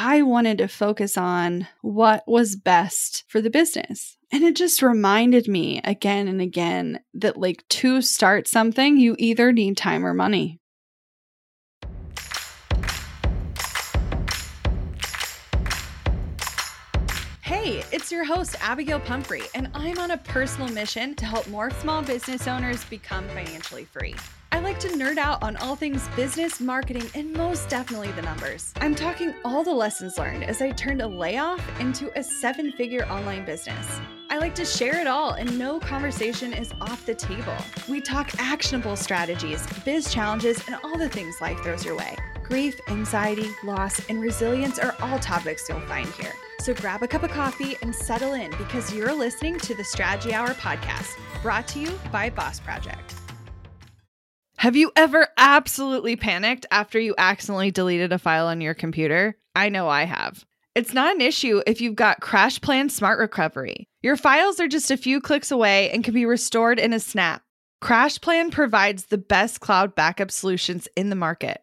I wanted to focus on what was best for the business. And it just reminded me again and again that, like, to start something, you either need time or money. Hey, it's your host, Abagail Pumphrey, and I'm on a personal mission to help more small business owners become financially free. I like to nerd out on all things business, marketing, and most definitely the numbers. I'm talking all the lessons learned as I turned a layoff into a seven figure online business. I like to share it all, and no conversation is off the table. We talk actionable strategies, biz challenges, and all the things life throws your way. Grief, anxiety, loss, and resilience are all topics you'll find here. So grab a cup of coffee and settle in because you're listening to the Strategy Hour podcast, brought to you by Boss Project. Have you ever absolutely panicked after you accidentally deleted a file on your computer? I know I have. It's not an issue if you've got CrashPlan Smart Recovery. Your files are just a few clicks away and can be restored in a snap. CrashPlan provides the best cloud backup solutions in the market.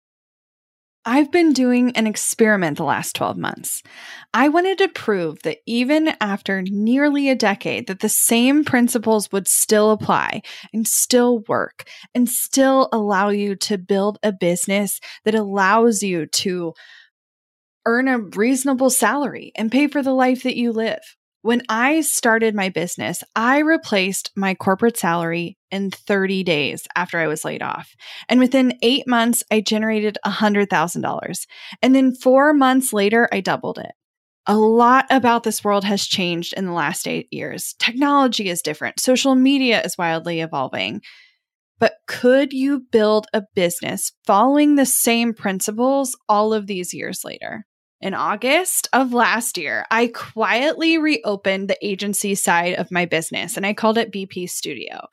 I've been doing an experiment the last 12 months. I wanted to prove that even after nearly a decade that the same principles would still apply and still work and still allow you to build a business that allows you to earn a reasonable salary and pay for the life that you live. When I started my business, I replaced my corporate salary in 30 days after I was laid off. And within eight months, I generated $100,000. And then four months later, I doubled it. A lot about this world has changed in the last eight years. Technology is different, social media is wildly evolving. But could you build a business following the same principles all of these years later? In August of last year, I quietly reopened the agency side of my business and I called it BP Studio.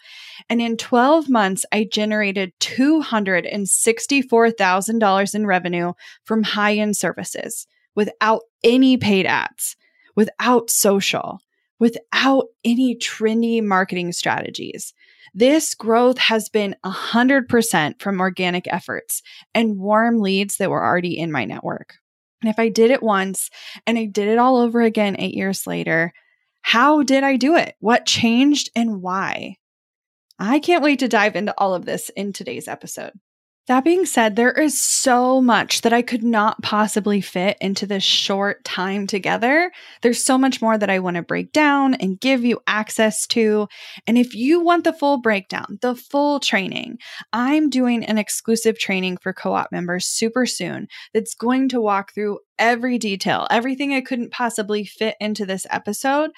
And in 12 months, I generated $264,000 in revenue from high end services without any paid ads, without social, without any trendy marketing strategies. This growth has been 100% from organic efforts and warm leads that were already in my network. And if I did it once and I did it all over again eight years later, how did I do it? What changed and why? I can't wait to dive into all of this in today's episode. That being said, there is so much that I could not possibly fit into this short time together. There's so much more that I want to break down and give you access to. And if you want the full breakdown, the full training, I'm doing an exclusive training for co op members super soon that's going to walk through every detail, everything I couldn't possibly fit into this episode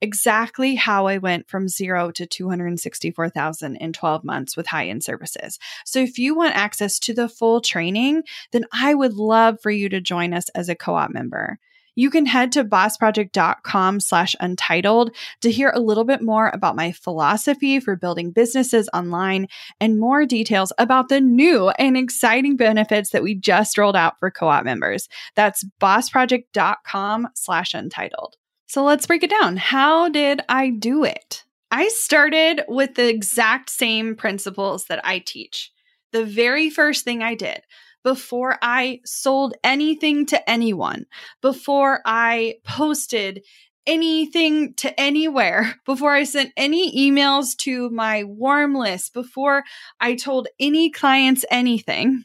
exactly how I went from zero to 264,000 in 12 months with high end services. So if you want access to the full training, then I would love for you to join us as a co-op member. You can head to bossproject.com slash untitled to hear a little bit more about my philosophy for building businesses online and more details about the new and exciting benefits that we just rolled out for co-op members. That's bossproject.com slash untitled. So let's break it down. How did I do it? I started with the exact same principles that I teach. The very first thing I did before I sold anything to anyone, before I posted anything to anywhere, before I sent any emails to my warm list, before I told any clients anything,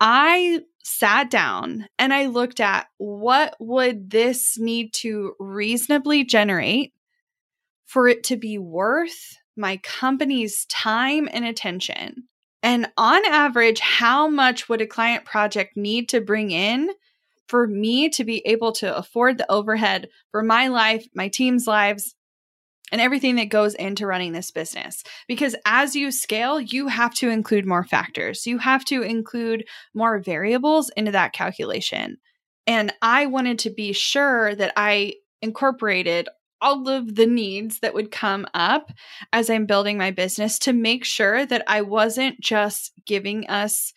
I sat down and I looked at what would this need to reasonably generate for it to be worth my company's time and attention. And on average, how much would a client project need to bring in for me to be able to afford the overhead for my life, my team's lives, and everything that goes into running this business. Because as you scale, you have to include more factors. You have to include more variables into that calculation. And I wanted to be sure that I incorporated all of the needs that would come up as I'm building my business to make sure that I wasn't just giving us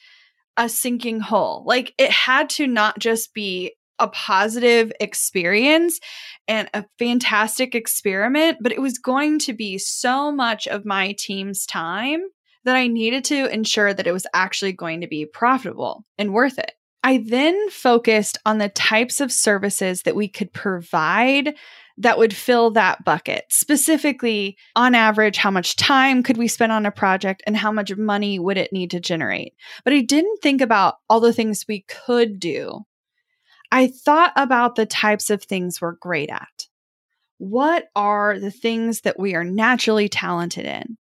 a sinking hole. Like it had to not just be a positive experience and a fantastic experiment, but it was going to be so much of my team's time that I needed to ensure that it was actually going to be profitable and worth it. I then focused on the types of services that we could provide that would fill that bucket. Specifically, on average, how much time could we spend on a project and how much money would it need to generate? But I didn't think about all the things we could do. I thought about the types of things we're great at. What are the things that we are naturally talented in?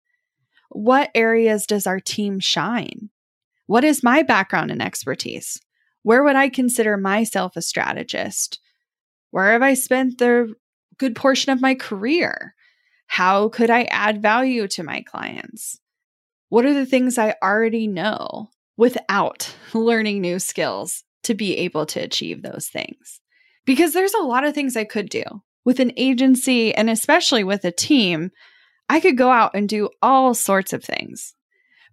What areas does our team shine? What is my background and expertise? Where would I consider myself a strategist? Where have I spent the good portion of my career? How could I add value to my clients? What are the things I already know without learning new skills to be able to achieve those things? Because there's a lot of things I could do with an agency and especially with a team. I could go out and do all sorts of things.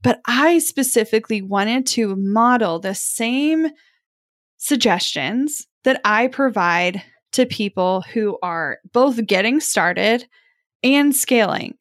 But I specifically wanted to model the same suggestions that I provide to people who are both getting started and scaling.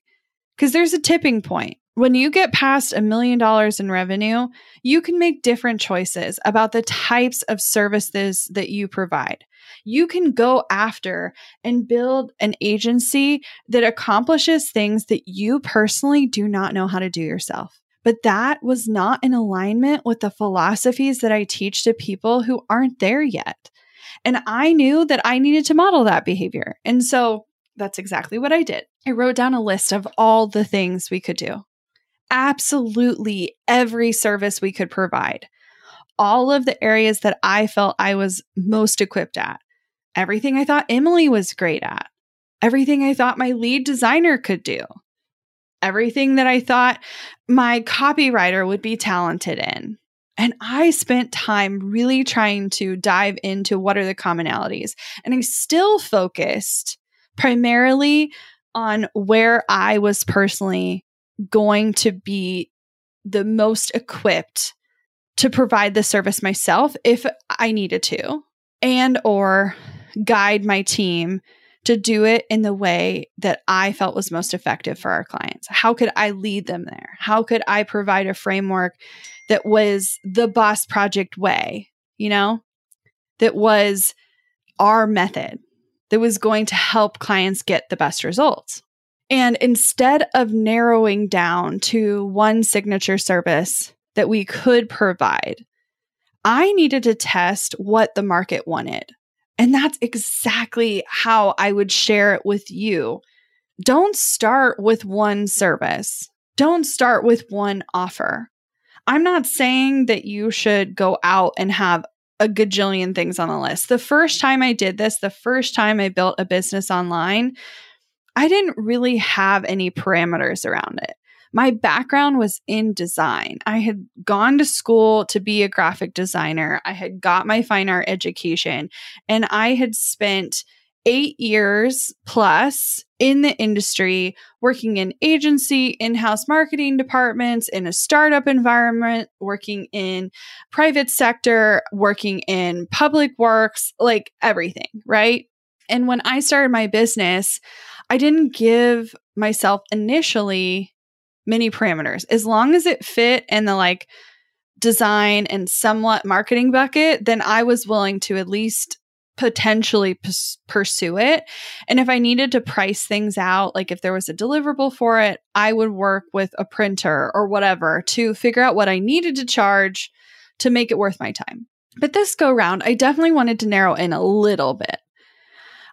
Because there's a tipping point. When you get past a million dollars in revenue, you can make different choices about the types of services that you provide. You can go after and build an agency that accomplishes things that you personally do not know how to do yourself. But that was not in alignment with the philosophies that I teach to people who aren't there yet. And I knew that I needed to model that behavior. And so that's exactly what I did. I wrote down a list of all the things we could do. Absolutely every service we could provide. All of the areas that I felt I was most equipped at. Everything I thought Emily was great at. Everything I thought my lead designer could do. Everything that I thought my copywriter would be talented in. And I spent time really trying to dive into what are the commonalities. And I still focused primarily on where I was personally going to be the most equipped to provide the service myself if I needed to and or guide my team to do it in the way that I felt was most effective for our clients. How could I lead them there? How could I provide a framework that was the boss project way, you know, that was our method that was going to help clients get the best results. And instead of narrowing down to one signature service that we could provide, I needed to test what the market wanted. And that's exactly how I would share it with you. Don't start with one service. Don't start with one offer. I'm not saying that you should go out and have a gajillion things on the list. The first time I did this, the first time I built a business online, I didn't really have any parameters around it. My background was in design. I had gone to school to be a graphic designer. I had got my fine art education and I had spent eight years plus in the industry, working in agency, in house marketing departments, in a startup environment, working in private sector, working in public works, like everything, right? And when I started my business, I didn't give myself initially many parameters. As long as it fit in the like design and somewhat marketing bucket, then I was willing to at least potentially p- pursue it. And if I needed to price things out, like if there was a deliverable for it, I would work with a printer or whatever to figure out what I needed to charge to make it worth my time. But this go round, I definitely wanted to narrow in a little bit.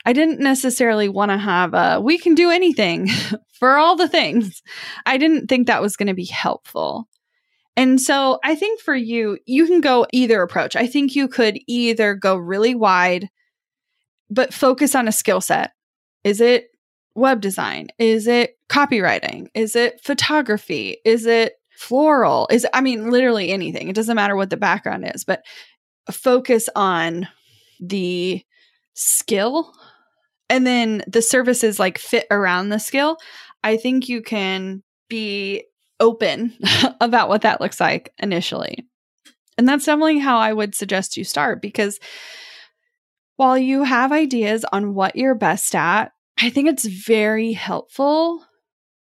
I didn't necessarily want to have a we can do anything for all the things. I didn't think that was going to be helpful. And so I think for you, you can go either approach. I think you could either go really wide, but focus on a skill set. Is it web design? Is it copywriting? Is it photography? Is it floral? Is I mean literally anything. It doesn't matter what the background is, but focus on the skill and then the services like fit around the skill. I think you can be open about what that looks like initially. And that's definitely how I would suggest you start because while you have ideas on what you're best at, I think it's very helpful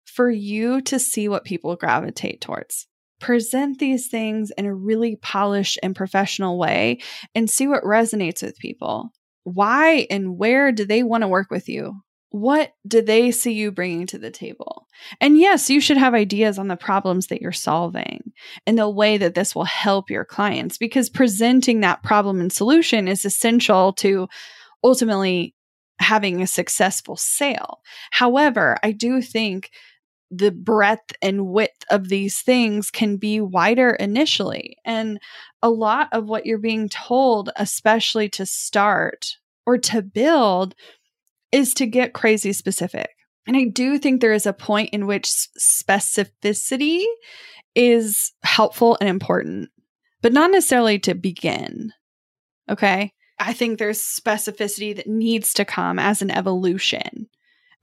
for you to see what people gravitate towards. Present these things in a really polished and professional way and see what resonates with people. Why and where do they want to work with you? What do they see you bringing to the table? And yes, you should have ideas on the problems that you're solving and the way that this will help your clients because presenting that problem and solution is essential to ultimately having a successful sale. However, I do think the breadth and width of these things can be wider initially. And a lot of what you're being told, especially to start or to build, is to get crazy specific. And I do think there is a point in which specificity is helpful and important, but not necessarily to begin. Okay. I think there's specificity that needs to come as an evolution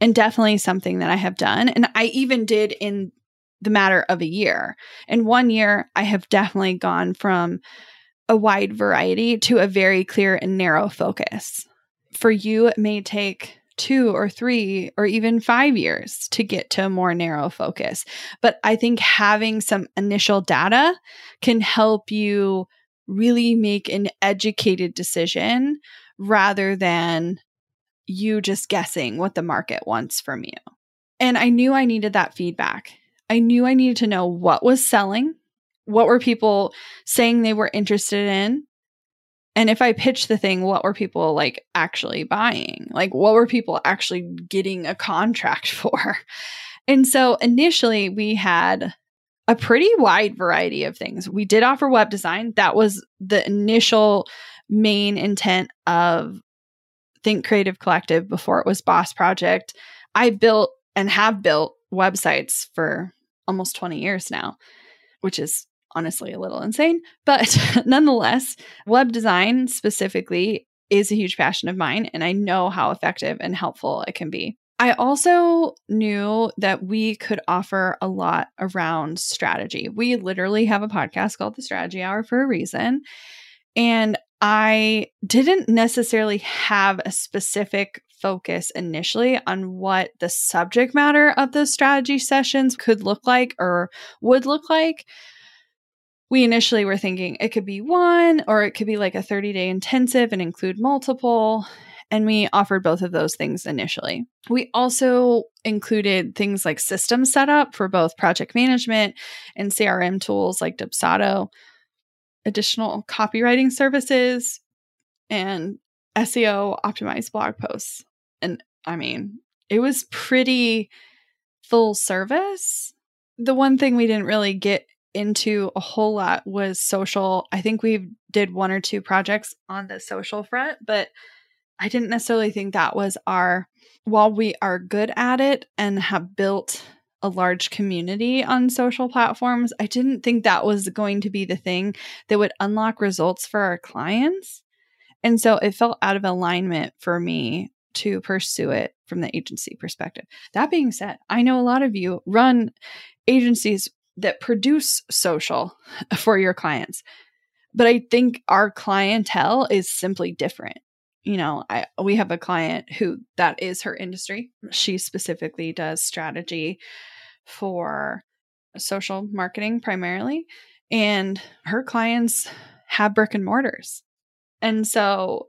and definitely something that I have done. And I even did in the matter of a year. In one year, I have definitely gone from a wide variety to a very clear and narrow focus. For you, it may take two or three or even five years to get to a more narrow focus. But I think having some initial data can help you really make an educated decision rather than you just guessing what the market wants from you. And I knew I needed that feedback. I knew I needed to know what was selling, what were people saying they were interested in, and if I pitched the thing, what were people like actually buying? Like, what were people actually getting a contract for? And so initially, we had a pretty wide variety of things. We did offer web design. That was the initial main intent of Think Creative Collective before it was Boss Project. I built and have built websites for almost 20 years now, which is honestly a little insane. But nonetheless, web design specifically is a huge passion of mine, and I know how effective and helpful it can be. I also knew that we could offer a lot around strategy. We literally have a podcast called The Strategy Hour for a reason. And I didn't necessarily have a specific focus initially on what the subject matter of the strategy sessions could look like or would look like we initially were thinking it could be one or it could be like a 30 day intensive and include multiple. And we offered both of those things initially. We also included things like system setup for both project management and CRM tools like Dubsado, additional copywriting services, and SEO optimized blog posts. And I mean, it was pretty full service. The one thing we didn't really get into a whole lot was social. I think we did one or two projects on the social front, but I didn't necessarily think that was our while we are good at it and have built a large community on social platforms, I didn't think that was going to be the thing that would unlock results for our clients. And so it felt out of alignment for me to pursue it from the agency perspective. That being said, I know a lot of you run agencies that produce social for your clients. But I think our clientele is simply different. You know, I we have a client who that is her industry. She specifically does strategy for social marketing primarily, and her clients have brick and mortars. And so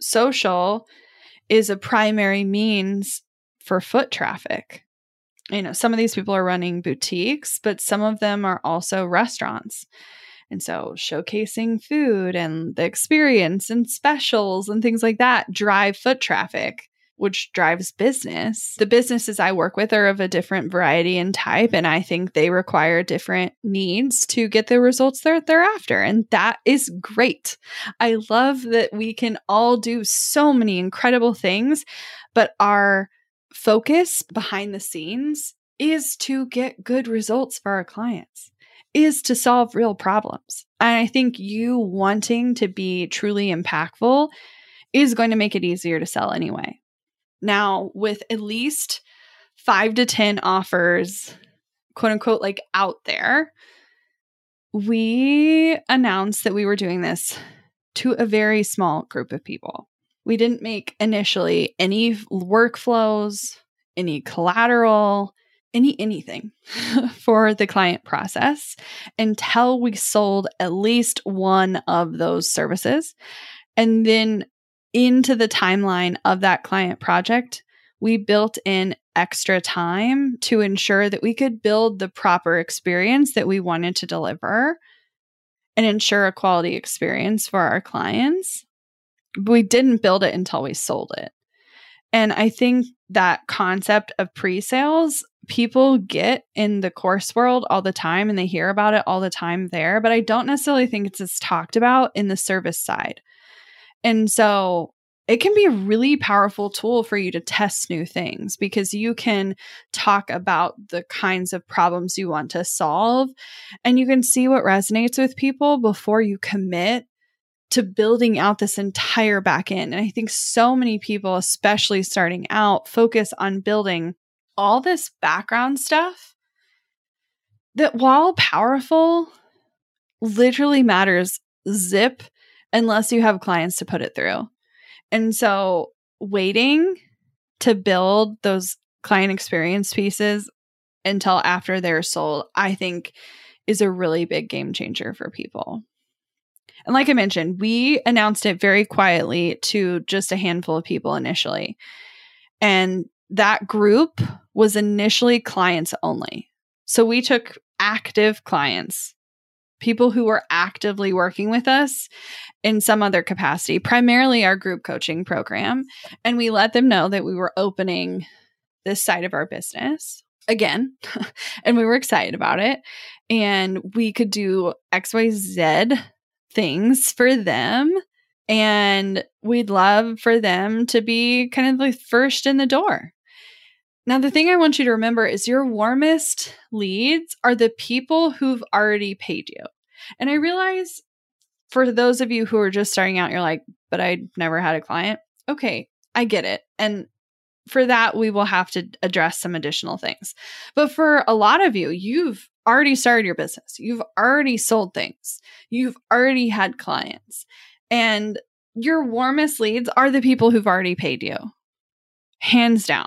social is a primary means for foot traffic you know, some of these people are running boutiques, but some of them are also restaurants. And so showcasing food and the experience and specials and things like that drive foot traffic. Which drives business. The businesses I work with are of a different variety and type, and I think they require different needs to get the results that they're after. And that is great. I love that we can all do so many incredible things, but our focus behind the scenes is to get good results for our clients, is to solve real problems. And I think you wanting to be truly impactful is going to make it easier to sell anyway. Now, with at least five to 10 offers, quote unquote, like out there, we announced that we were doing this to a very small group of people. We didn't make initially any workflows, any collateral, any anything for the client process until we sold at least one of those services. And then into the timeline of that client project, we built in extra time to ensure that we could build the proper experience that we wanted to deliver and ensure a quality experience for our clients. We didn't build it until we sold it. And I think that concept of pre sales, people get in the course world all the time and they hear about it all the time there, but I don't necessarily think it's as talked about in the service side. And so it can be a really powerful tool for you to test new things because you can talk about the kinds of problems you want to solve and you can see what resonates with people before you commit to building out this entire back end. And I think so many people, especially starting out, focus on building all this background stuff that while powerful, literally matters zip unless you have clients to put it through. And so waiting to build those client experience pieces until after they're sold, I think is a really big game changer for people. And like I mentioned, we announced it very quietly to just a handful of people initially. And that group was initially clients only. So we took active clients people who were actively working with us in some other capacity, primarily our group coaching program. And we let them know that we were opening this side of our business again. and we were excited about it. And we could do XYZ things for them. And we'd love for them to be kind of the first in the door. Now, the thing I want you to remember is your warmest leads are the people who've already paid you. And I realize for those of you who are just starting out, you're like, but I never had a client. Okay, I get it. And for that, we will have to address some additional things. But for a lot of you, you've already started your business, you've already sold things, you've already had clients. And your warmest leads are the people who've already paid you, hands down.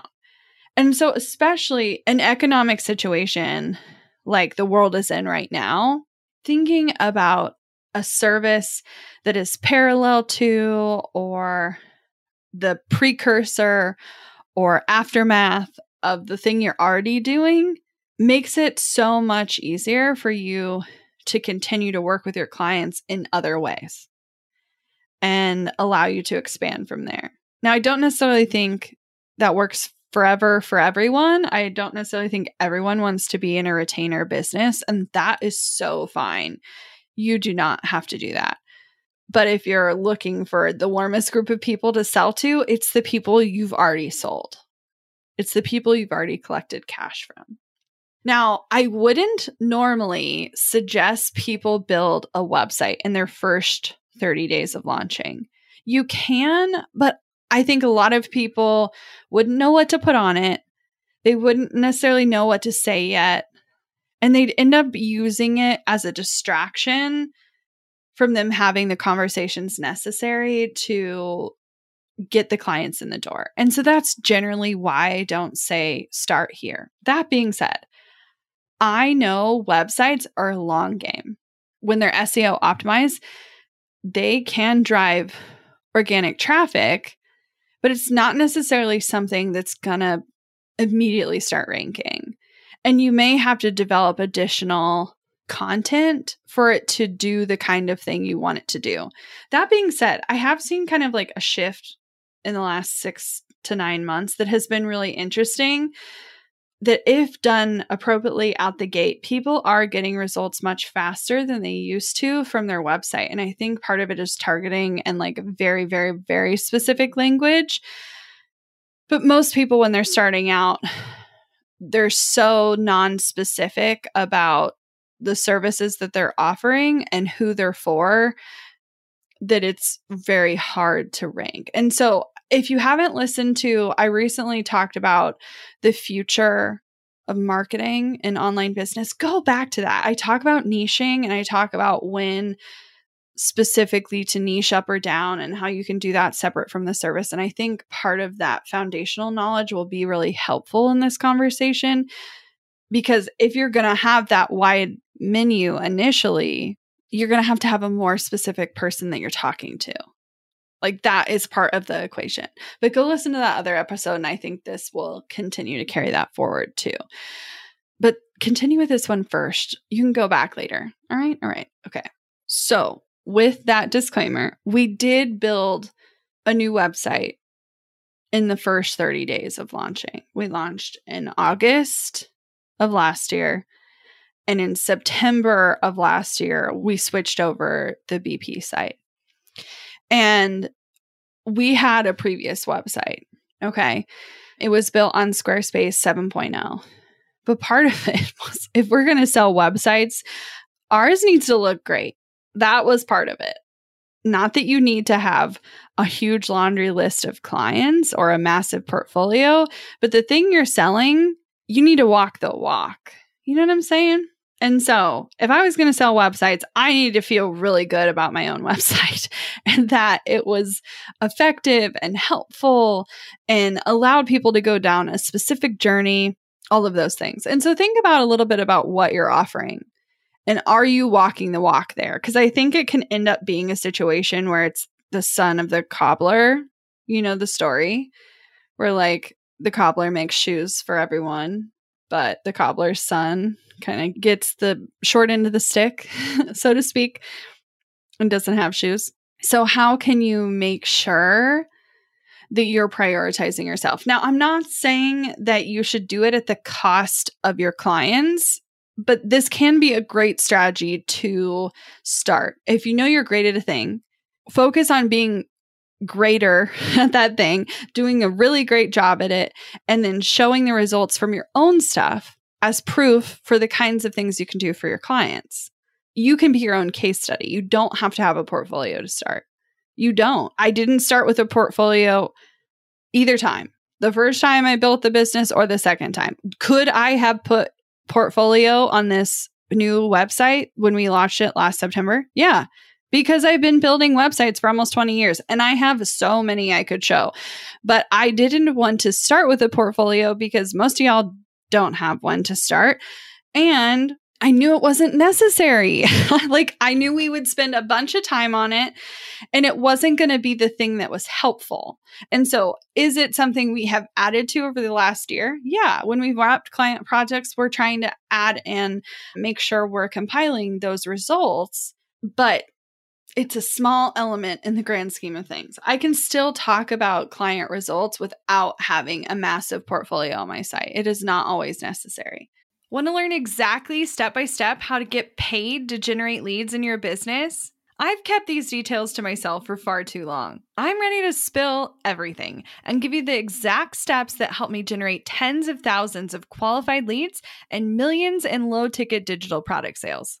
And so, especially an economic situation like the world is in right now, thinking about a service that is parallel to or the precursor or aftermath of the thing you're already doing makes it so much easier for you to continue to work with your clients in other ways and allow you to expand from there. Now, I don't necessarily think that works forever for everyone. I don't necessarily think everyone wants to be in a retainer business, and that is so fine. You do not have to do that. But if you're looking for the warmest group of people to sell to, it's the people you've already sold. It's the people you've already collected cash from. Now, I wouldn't normally suggest people build a website in their first 30 days of launching. You can, but I think a lot of people wouldn't know what to put on it. They wouldn't necessarily know what to say yet. And they'd end up using it as a distraction from them having the conversations necessary to get the clients in the door. And so that's generally why I don't say start here. That being said, I know websites are a long game. When they're SEO optimized, they can drive organic traffic, but it's not necessarily something that's going to immediately start ranking. And you may have to develop additional content for it to do the kind of thing you want it to do. That being said, I have seen kind of like a shift in the last six to nine months that has been really interesting. That if done appropriately out the gate, people are getting results much faster than they used to from their website. And I think part of it is targeting and like very, very, very specific language. But most people, when they're starting out, they're so non-specific about the services that they're offering and who they're for that it's very hard to rank. And so if you haven't listened to I recently talked about the future of marketing and online business, go back to that. I talk about niching and I talk about when specifically to niche up or down and how you can do that separate from the service. And I think part of that foundational knowledge will be really helpful in this conversation because if you're going to have that wide menu initially, you're going to have to have a more specific person that you're talking to. Like that is part of the equation. But go listen to that other episode, and I think this will continue to carry that forward too. But continue with this one first. You can go back later. All right. All right. Okay. So with that disclaimer, we did build a new website in the first 30 days of launching. We launched in August of last year. And in September of last year, we switched over the BP site. And we had a previous website. Okay. It was built on Squarespace 7.0. But part of it was if we're going to sell websites, ours needs to look great that was part of it. Not that you need to have a huge laundry list of clients or a massive portfolio, but the thing you're selling, you need to walk the walk. You know what I'm saying? And so, if I was going to sell websites, I needed to feel really good about my own website and that it was effective and helpful and allowed people to go down a specific journey, all of those things. And so, think about a little bit about what you're offering. And are you walking the walk there? Because I think it can end up being a situation where it's the son of the cobbler. You know the story where like the cobbler makes shoes for everyone, but the cobbler's son kind of gets the short end of the stick, so to speak, and doesn't have shoes. So, how can you make sure that you're prioritizing yourself? Now, I'm not saying that you should do it at the cost of your clients but this can be a great strategy to start. If you know you're great at a thing, focus on being greater at that thing, doing a really great job at it, and then showing the results from your own stuff as proof for the kinds of things you can do for your clients. You can be your own case study. You don't have to have a portfolio to start. You don't. I didn't start with a portfolio either time. The first time I built the business or the second time. Could I have put portfolio on this new website when we launched it last September? Yeah, because I've been building websites for almost 20 years and I have so many I could show. But I didn't want to start with a portfolio because most of y'all don't have one to start. And I knew it wasn't necessary. like I knew we would spend a bunch of time on it and it wasn't going to be the thing that was helpful. And so, is it something we have added to over the last year? Yeah. When we've wrapped client projects, we're trying to add and make sure we're compiling those results. But it's a small element in the grand scheme of things. I can still talk about client results without having a massive portfolio on my site. It is not always necessary. Want to learn exactly step by step how to get paid to generate leads in your business? I've kept these details to myself for far too long. I'm ready to spill everything and give you the exact steps that help me generate tens of thousands of qualified leads and millions in low ticket digital product sales.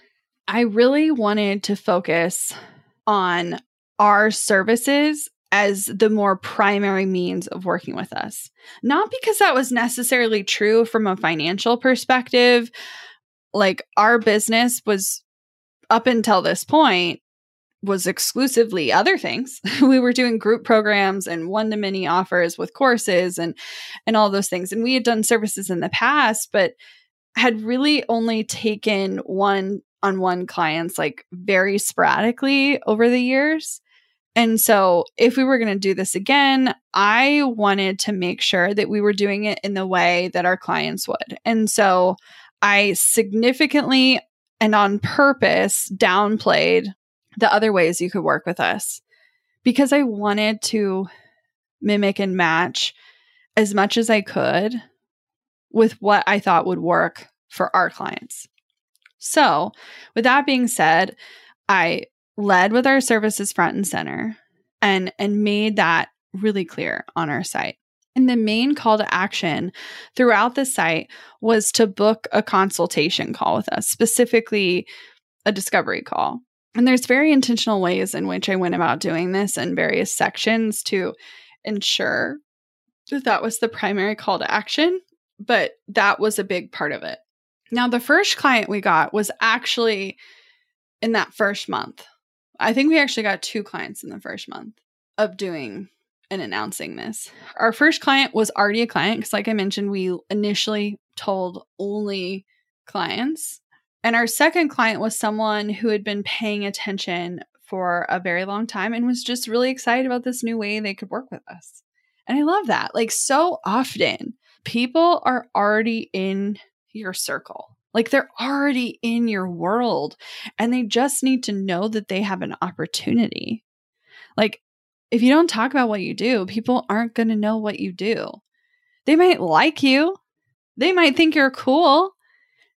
I really wanted to focus on our services as the more primary means of working with us. Not because that was necessarily true from a financial perspective. Like our business was up until this point was exclusively other things. we were doing group programs and one to many offers with courses and and all those things. And we had done services in the past, but had really only taken one on one clients like very sporadically over the years. And so, if we were going to do this again, I wanted to make sure that we were doing it in the way that our clients would. And so, I significantly and on purpose downplayed the other ways you could work with us because I wanted to mimic and match as much as I could with what I thought would work for our clients. So, with that being said, I led with our services front and center and and made that really clear on our site. And the main call to action throughout the site was to book a consultation call with us, specifically a discovery call. And there's very intentional ways in which I went about doing this in various sections to ensure that that was the primary call to action, but that was a big part of it. Now, the first client we got was actually in that first month. I think we actually got two clients in the first month of doing and announcing this. Our first client was already a client because, like I mentioned, we initially told only clients. And our second client was someone who had been paying attention for a very long time and was just really excited about this new way they could work with us. And I love that. Like, so often, people are already in your circle. Like they're already in your world and they just need to know that they have an opportunity. Like if you don't talk about what you do, people aren't going to know what you do. They might like you. They might think you're cool.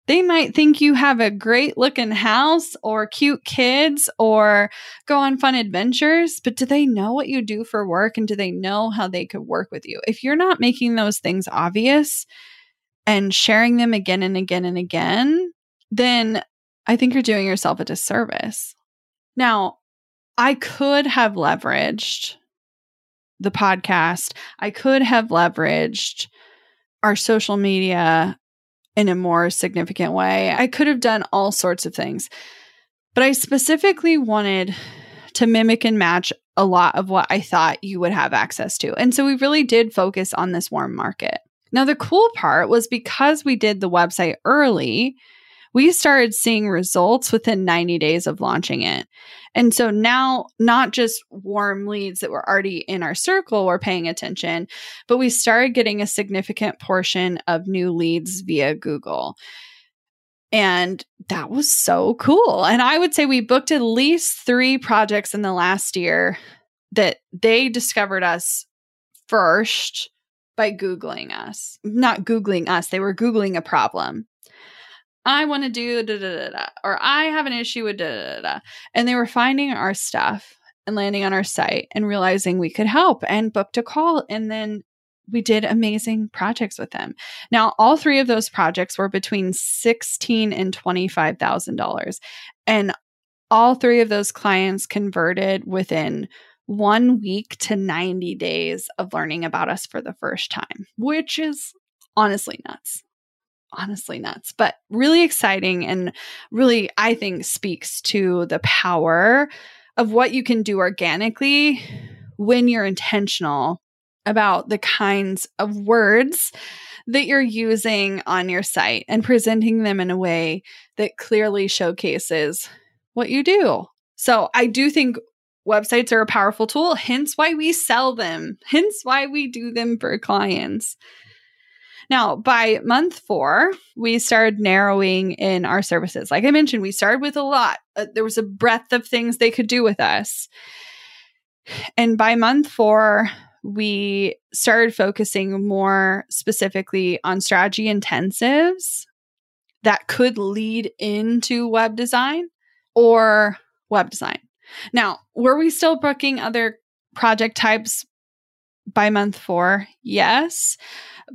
They might think you have a great looking house or cute kids or go on fun adventures, but do they know what you do for work and do they know how they could work with you? If you're not making those things obvious, and sharing them again and again and again, then I think you're doing yourself a disservice. Now, I could have leveraged the podcast, I could have leveraged our social media in a more significant way. I could have done all sorts of things, but I specifically wanted to mimic and match a lot of what I thought you would have access to. And so we really did focus on this warm market. Now, the cool part was because we did the website early, we started seeing results within 90 days of launching it. And so now, not just warm leads that were already in our circle were paying attention, but we started getting a significant portion of new leads via Google. And that was so cool. And I would say we booked at least three projects in the last year that they discovered us first by Googling us. Not Googling us, they were Googling a problem. I want to do da, da da da, or I have an issue with da da da. And they were finding our stuff and landing on our site and realizing we could help and booked a call. And then we did amazing projects with them. Now, all three of those projects were between sixteen and twenty-five thousand dollars, and all three of those clients converted within one week to 90 days of learning about us for the first time, which is honestly nuts honestly nuts, but really exciting and really, I think, speaks to the power of what you can do organically when you're intentional about the kinds of words that you're using on your site and presenting them in a way that clearly showcases what you do. So, I do think websites are a powerful tool, hence why we sell them, hence why we do them for clients. Now, by month four, we started narrowing in our services. Like I mentioned, we started with a lot. Uh, there was a breadth of things they could do with us. And by month four, we started focusing more specifically on strategy intensives that could lead into web design or web design. Now, were we still booking other project types by month four? Yes.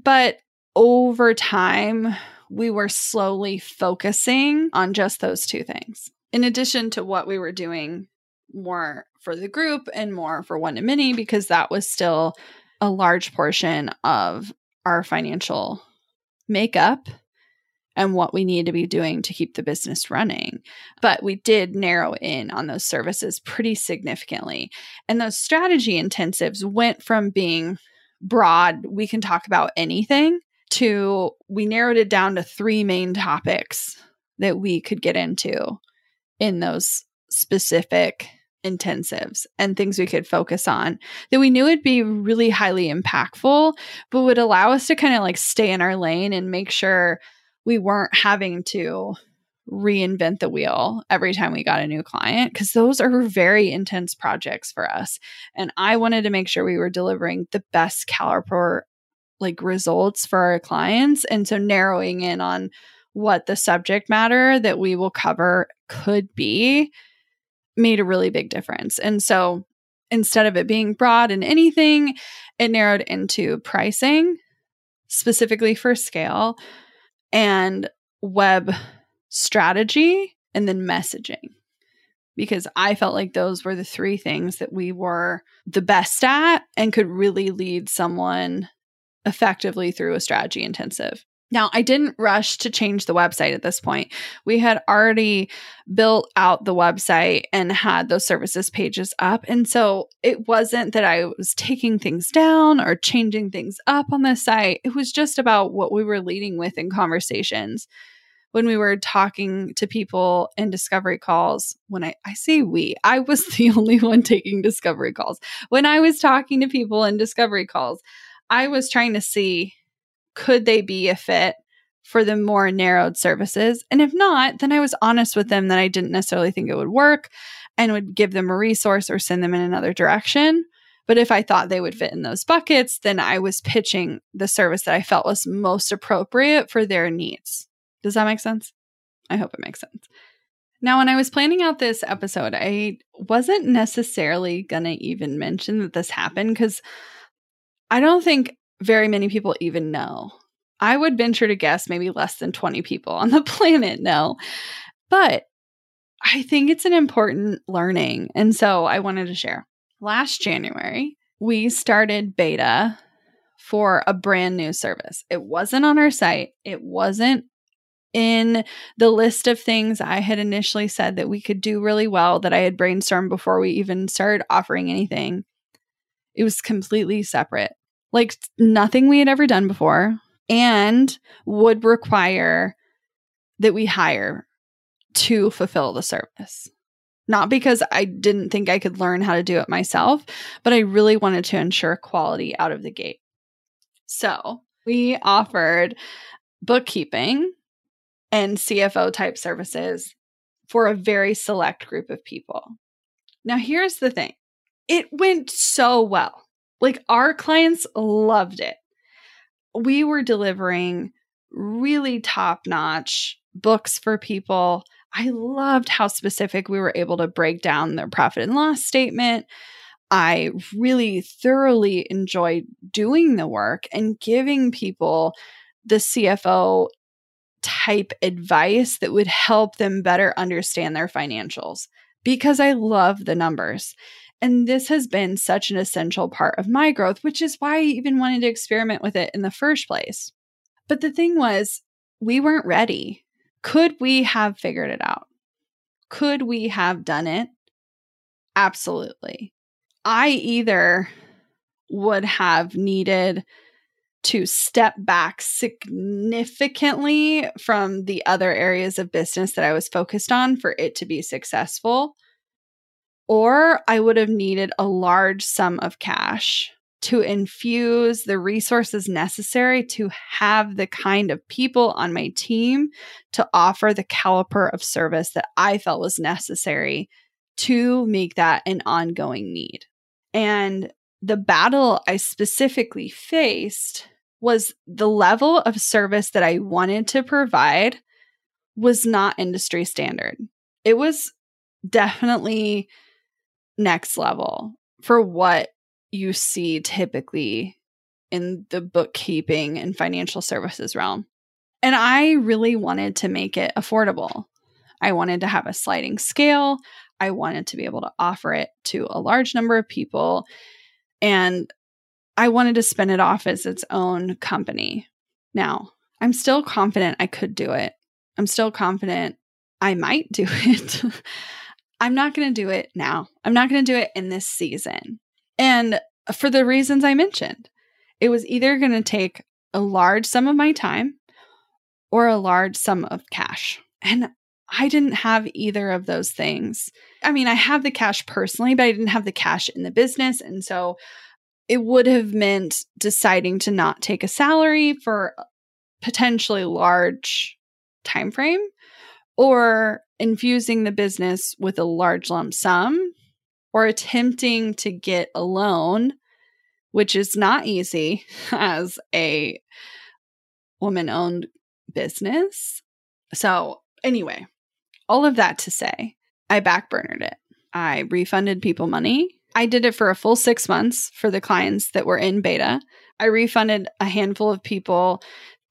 But over time, we were slowly focusing on just those two things. In addition to what we were doing more for the group and more for one to many, because that was still a large portion of our financial makeup and what we need to be doing to keep the business running. But we did narrow in on those services pretty significantly. And those strategy intensives went from being broad, we can talk about anything, to we narrowed it down to three main topics that we could get into in those specific intensives and things we could focus on that we knew would be really highly impactful, but would allow us to kind of like stay in our lane and make sure we weren't having to reinvent the wheel every time we got a new client because those are very intense projects for us. And I wanted to make sure we were delivering the best caliper like results for our clients. And so narrowing in on what the subject matter that we will cover could be made a really big difference. And so instead of it being broad and anything, it narrowed into pricing specifically for scale and web strategy and then messaging. Because I felt like those were the three things that we were the best at and could really lead someone effectively through a strategy intensive. Now, I didn't rush to change the website at this point. We had already built out the website and had those services pages up. And so it wasn't that I was taking things down or changing things up on the site. It was just about what we were leading with in conversations. When we were talking to people in discovery calls, when I, I say we, I was the only one taking discovery calls. When I was talking to people in discovery calls, I was trying to see could they be a fit for the more narrowed services? And if not, then I was honest with them that I didn't necessarily think it would work and would give them a resource or send them in another direction. But if I thought they would fit in those buckets, then I was pitching the service that I felt was most appropriate for their needs. Does that make sense? I hope it makes sense. Now, when I was planning out this episode, I wasn't necessarily going to even mention that this happened because I don't think very many people even know. I would venture to guess maybe less than 20 people on the planet know. But I think it's an important learning. And so I wanted to share. Last January, we started beta for a brand new service. It wasn't on our site, it wasn't in the list of things I had initially said that we could do really well that I had brainstormed before we even started offering anything. It was completely separate, like nothing we had ever done before, and would require that we hire to fulfill the service. Not because I didn't think I could learn how to do it myself, but I really wanted to ensure quality out of the gate. So we offered bookkeeping and CFO type services for a very select group of people. Now, here's the thing it went so well. Like, our clients loved it. We were delivering really top notch books for people. I loved how specific we were able to break down their profit and loss statement. I really thoroughly enjoyed doing the work and giving people the CFO type advice that would help them better understand their financials because I love the numbers. And this has been such an essential part of my growth, which is why I even wanted to experiment with it in the first place. But the thing was, we weren't ready. Could we have figured it out? Could we have done it? Absolutely. I either would have needed to step back significantly from the other areas of business that I was focused on for it to be successful. Or I would have needed a large sum of cash to infuse the resources necessary to have the kind of people on my team to offer the caliper of service that I felt was necessary to make that an ongoing need. And the battle I specifically faced was the level of service that I wanted to provide was not industry standard. It was definitely next level for what you see typically in the bookkeeping and financial services realm. And I really wanted to make it affordable. I wanted to have a sliding scale. I wanted to be able to offer it to a large number of people. And I wanted to spin it off as its own company. Now, I'm still confident I could do it. I'm still confident I might do it. I'm not going to do it now. I'm not going to do it in this season. And for the reasons I mentioned, it was either going to take a large sum of my time or a large sum of cash. And I didn't have either of those things. I mean, I have the cash personally, but I didn't have the cash in the business. And so it would have meant deciding to not take a salary for potentially large time frame or infusing the business with a large lump sum or attempting to get a loan which is not easy as a woman owned business. So anyway all of that to say i backburnered it. I refunded people money. I did it for a full six months for the clients that were in beta. I refunded a handful of people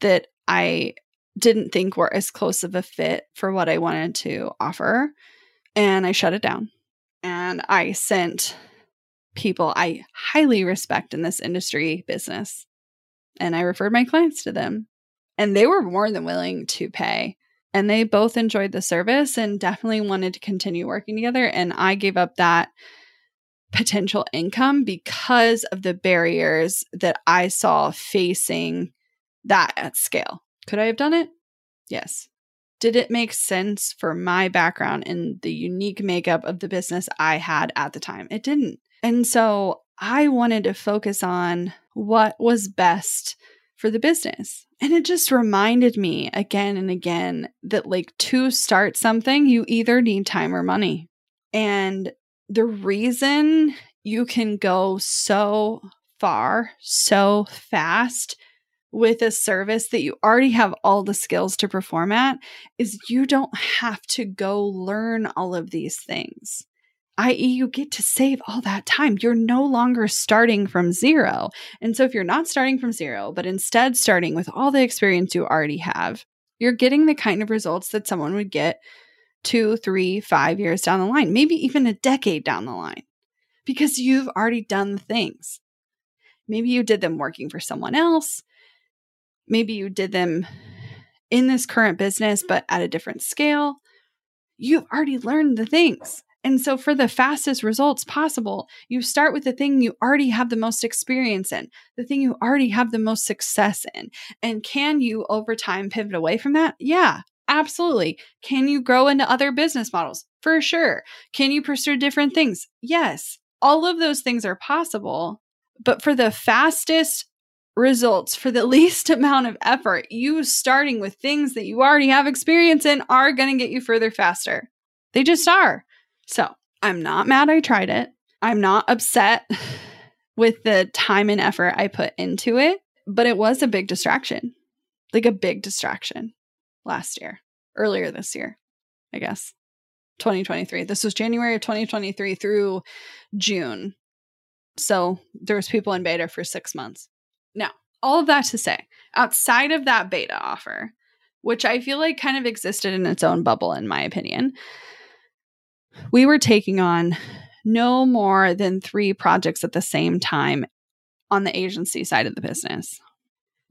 that I didn't think were as close of a fit for what I wanted to offer. And I shut it down. And I sent people I highly respect in this industry business. And I referred my clients to them. And they were more than willing to pay. And they both enjoyed the service and definitely wanted to continue working together. And I gave up that potential income because of the barriers that I saw facing that at scale. Could I have done it? Yes. Did it make sense for my background and the unique makeup of the business I had at the time? It didn't. And so I wanted to focus on what was best for the business. And it just reminded me again and again that, like, to start something, you either need time or money. And the reason you can go so far so fast with a service that you already have all the skills to perform at is you don't have to go learn all of these things i.e., you get to save all that time. You're no longer starting from zero. And so, if you're not starting from zero, but instead starting with all the experience you already have, you're getting the kind of results that someone would get two, three, five years down the line, maybe even a decade down the line, because you've already done the things. Maybe you did them working for someone else. Maybe you did them in this current business, but at a different scale. You've already learned the things. And so, for the fastest results possible, you start with the thing you already have the most experience in, the thing you already have the most success in. And can you over time pivot away from that? Yeah, absolutely. Can you grow into other business models? For sure. Can you pursue different things? Yes. All of those things are possible. But for the fastest results, for the least amount of effort, you starting with things that you already have experience in are going to get you further faster. They just are. So I'm not mad I tried it. I'm not upset with the time and effort I put into it, but it was a big distraction, like a big distraction last year, earlier this year, I guess. 2023. This was January of 2023 through June. So there was people in beta for 6 months. Now, all of that to say, outside of that beta offer, which I feel like kind of existed in its own bubble in my opinion, we were taking on no more than 3 projects at the same time on the agency side of the business.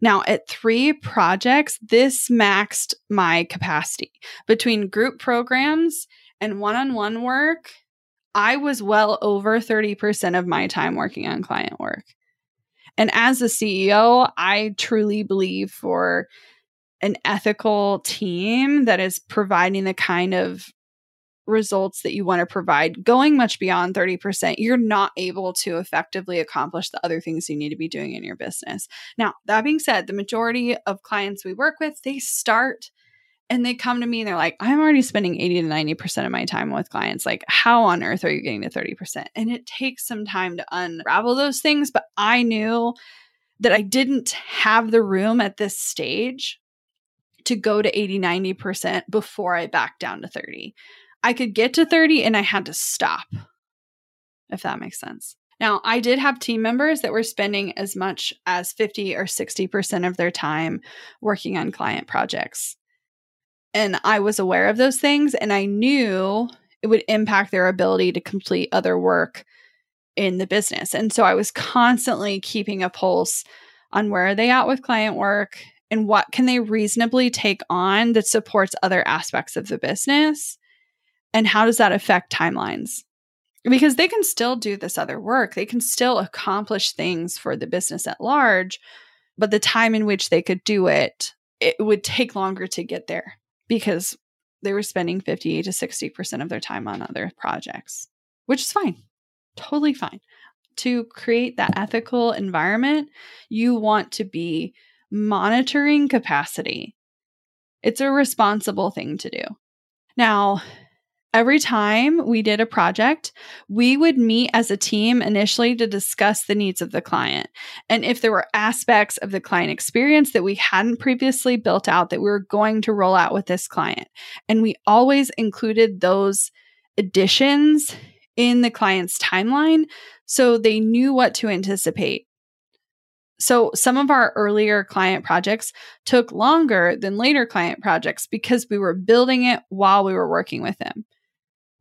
Now, at three projects, this maxed my capacity. Between group programs and one on one work, I was well over 30% of my time working on client work. And as a CEO, I truly believe for an ethical team that is providing the kind of results that you want to provide, going much beyond 30%, you're not able to effectively accomplish the other things you need to be doing in your business. Now, that being said, the majority of clients we work with, they start and they come to me and they're like, I'm already spending 80 to 90% of my time with clients. Like, how on earth are you getting to 30%? And it takes some time to unravel those things. But I knew that I didn't have the room at this stage to go to 80, 90% before I backed down to 30. I could get to 30 and I had to stop, if that makes sense. Now, I did have team members that were spending as much as 50 or 60% of their time working on client projects. And I was aware of those things and I knew it would impact their ability to complete other work in the business. And so I was constantly keeping a pulse on where are they at with client work and what can they reasonably take on that supports other aspects of the business and how does that affect timelines? Because they can still do this other work, they can still accomplish things for the business at large, but the time in which they could do it, it would take longer to get there because they were spending 50 to 60% of their time on other projects, which is fine, totally fine. To create that ethical environment, you want to be monitoring capacity. It's a responsible thing to do. Now, Every time we did a project, we would meet as a team initially to discuss the needs of the client. And if there were aspects of the client experience that we hadn't previously built out that we were going to roll out with this client. And we always included those additions in the client's timeline so they knew what to anticipate. So, some of our earlier client projects took longer than later client projects because we were building it while we were working with them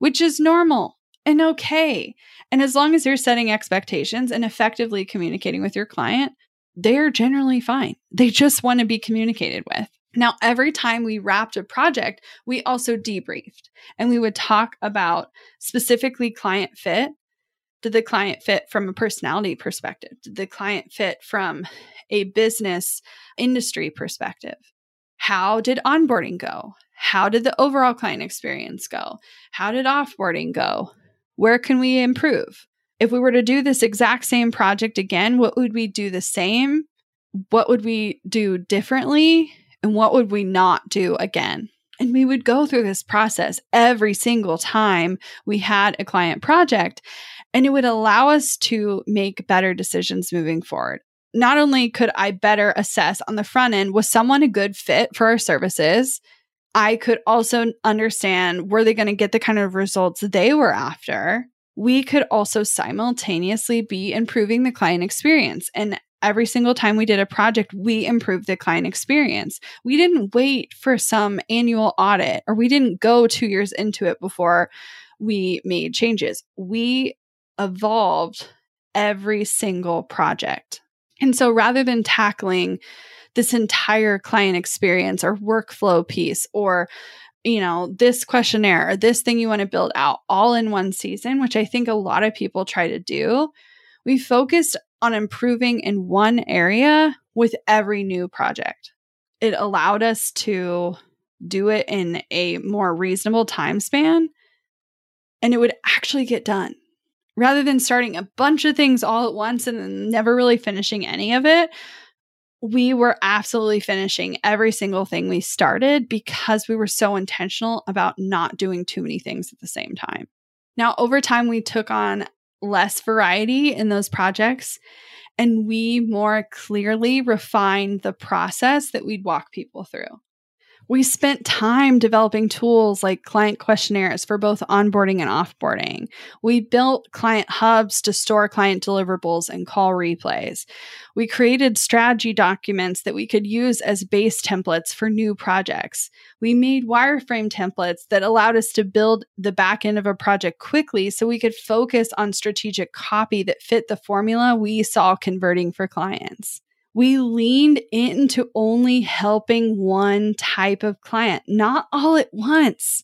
which is normal and okay. And as long as you're setting expectations and effectively communicating with your client, they're generally fine. They just want to be communicated with. Now, every time we wrapped a project, we also debriefed and we would talk about specifically client fit. Did the client fit from a personality perspective? Did the client fit from a business industry perspective? How did onboarding go? How did the overall client experience go? How did offboarding go? Where can we improve? If we were to do this exact same project again, what would we do the same? What would we do differently? And what would we not do again? And we would go through this process every single time we had a client project. And it would allow us to make better decisions moving forward. Not only could I better assess on the front end, was someone a good fit for our services? I could also understand were they going to get the kind of results they were after? We could also simultaneously be improving the client experience. And every single time we did a project, we improved the client experience. We didn't wait for some annual audit or we didn't go two years into it before we made changes. We evolved every single project And so rather than tackling this entire client experience or workflow piece or you know, this questionnaire or this thing you want to build out all in one season, which I think a lot of people try to do, we focused on improving in one area with every new project. It allowed us to do it in a more reasonable time span and it would actually get done. Rather than starting a bunch of things all at once and never really finishing any of it, we were absolutely finishing every single thing we started because we were so intentional about not doing too many things at the same time. Now, over time, we took on less variety in those projects and we more clearly refined the process that we'd walk people through. We spent time developing tools like client questionnaires for both onboarding and offboarding. We built client hubs to store client deliverables and call replays. We created strategy documents that we could use as base templates for new projects. We made wireframe templates that allowed us to build the back end of a project quickly so we could focus on strategic copy that fit the formula we saw converting for clients we leaned into only helping one type of client, not all at once,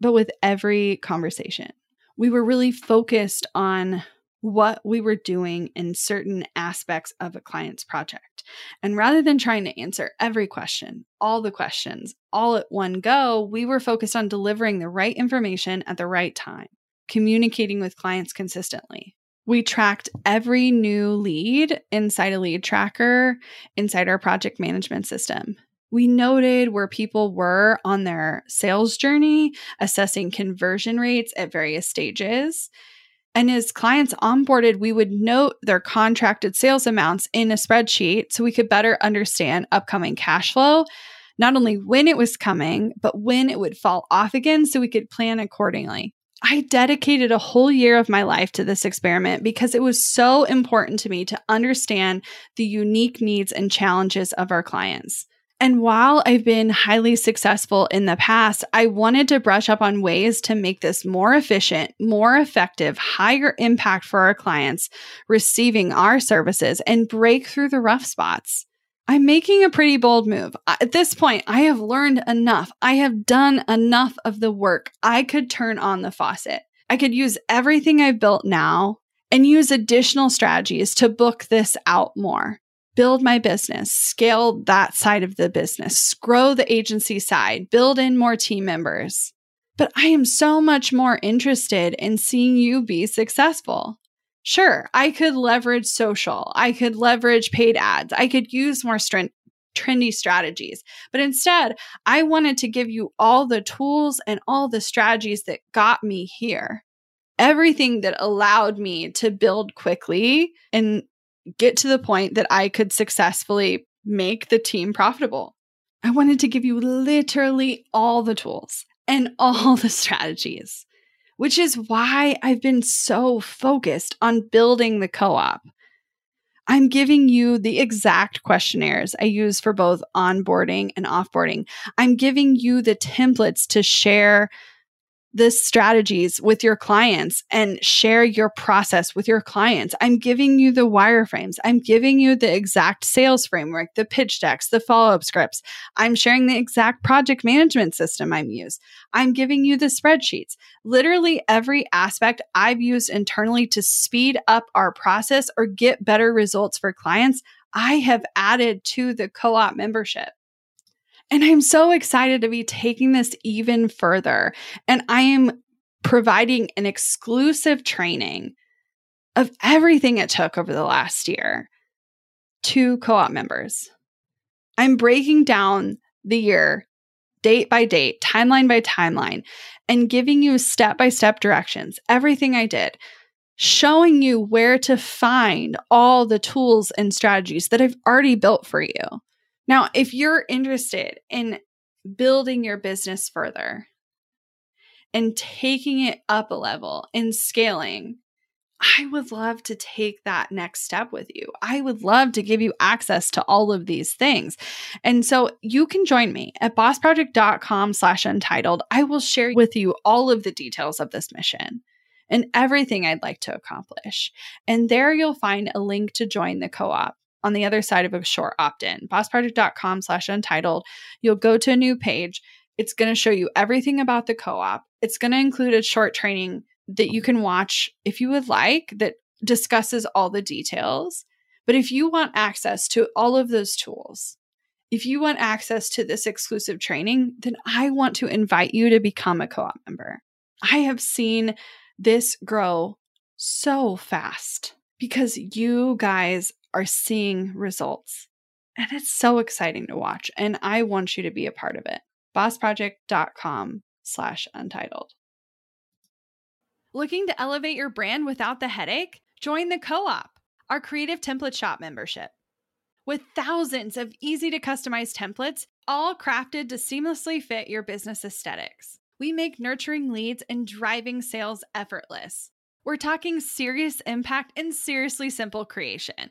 but with every conversation. We were really focused on what we were doing in certain aspects of a client's project. And rather than trying to answer every question, all the questions, all at one go, we were focused on delivering the right information at the right time, communicating with clients consistently, we tracked every new lead inside a lead tracker inside our project management system. We noted where people were on their sales journey, assessing conversion rates at various stages. And as clients onboarded, we would note their contracted sales amounts in a spreadsheet so we could better understand upcoming cash flow, not only when it was coming, but when it would fall off again so we could plan accordingly. I dedicated a whole year of my life to this experiment because it was so important to me to understand the unique needs and challenges of our clients. And while I've been highly successful in the past, I wanted to brush up on ways to make this more efficient, more effective, higher impact for our clients receiving our services and break through the rough spots. I'm making a pretty bold move. At this point, I have learned enough. I have done enough of the work. I could turn on the faucet. I could use everything I've built now and use additional strategies to book this out more. Build my business, scale that side of the business, grow the agency side, build in more team members. But I am so much more interested in seeing you be successful. Sure, I could leverage social. I could leverage paid ads. I could use more trendy strategies. But instead, I wanted to give you all the tools and all the strategies that got me here. Everything that allowed me to build quickly and get to the point that I could successfully make the team profitable. I wanted to give you literally all the tools and all the strategies which is why I've been so focused on building the co op. I'm giving you the exact questionnaires I use for both onboarding and offboarding. I'm giving you the templates to share the strategies with your clients and share your process with your clients. I'm giving you the wireframes. I'm giving you the exact sales framework, the pitch decks, the follow up scripts. I'm sharing the exact project management system I'm used. I'm giving you the spreadsheets. Literally every aspect I've used internally to speed up our process or get better results for clients, I have added to the co op membership. And I'm so excited to be taking this even further. And I am providing an exclusive training of everything it took over the last year to co op members. I'm breaking down the year date by date, timeline by timeline, and giving you step by step directions, everything I did, showing you where to find all the tools and strategies that I've already built for you. Now, if you're interested in building your business further and taking it up a level and scaling, I would love to take that next step with you. I would love to give you access to all of these things. And so you can join me at bossproject.com slash untitled. I will share with you all of the details of this mission and everything I'd like to accomplish. And there you'll find a link to join the co-op. On the other side of a short opt-in. Bossproject.com slash untitled. You'll go to a new page. It's going to show you everything about the co-op. It's going to include a short training that you can watch if you would like that discusses all the details. But if you want access to all of those tools, if you want access to this exclusive training, then I want to invite you to become a co op member. I have seen this grow so fast because you guys are seeing results. And it's so exciting to watch. And I want you to be a part of it. Bossproject.com slash untitled. Looking to elevate your brand without the headache? Join the co op, our creative template shop membership. With thousands of easy to customize templates, all crafted to seamlessly fit your business aesthetics, we make nurturing leads and driving sales effortless. We're talking serious impact and seriously simple creation.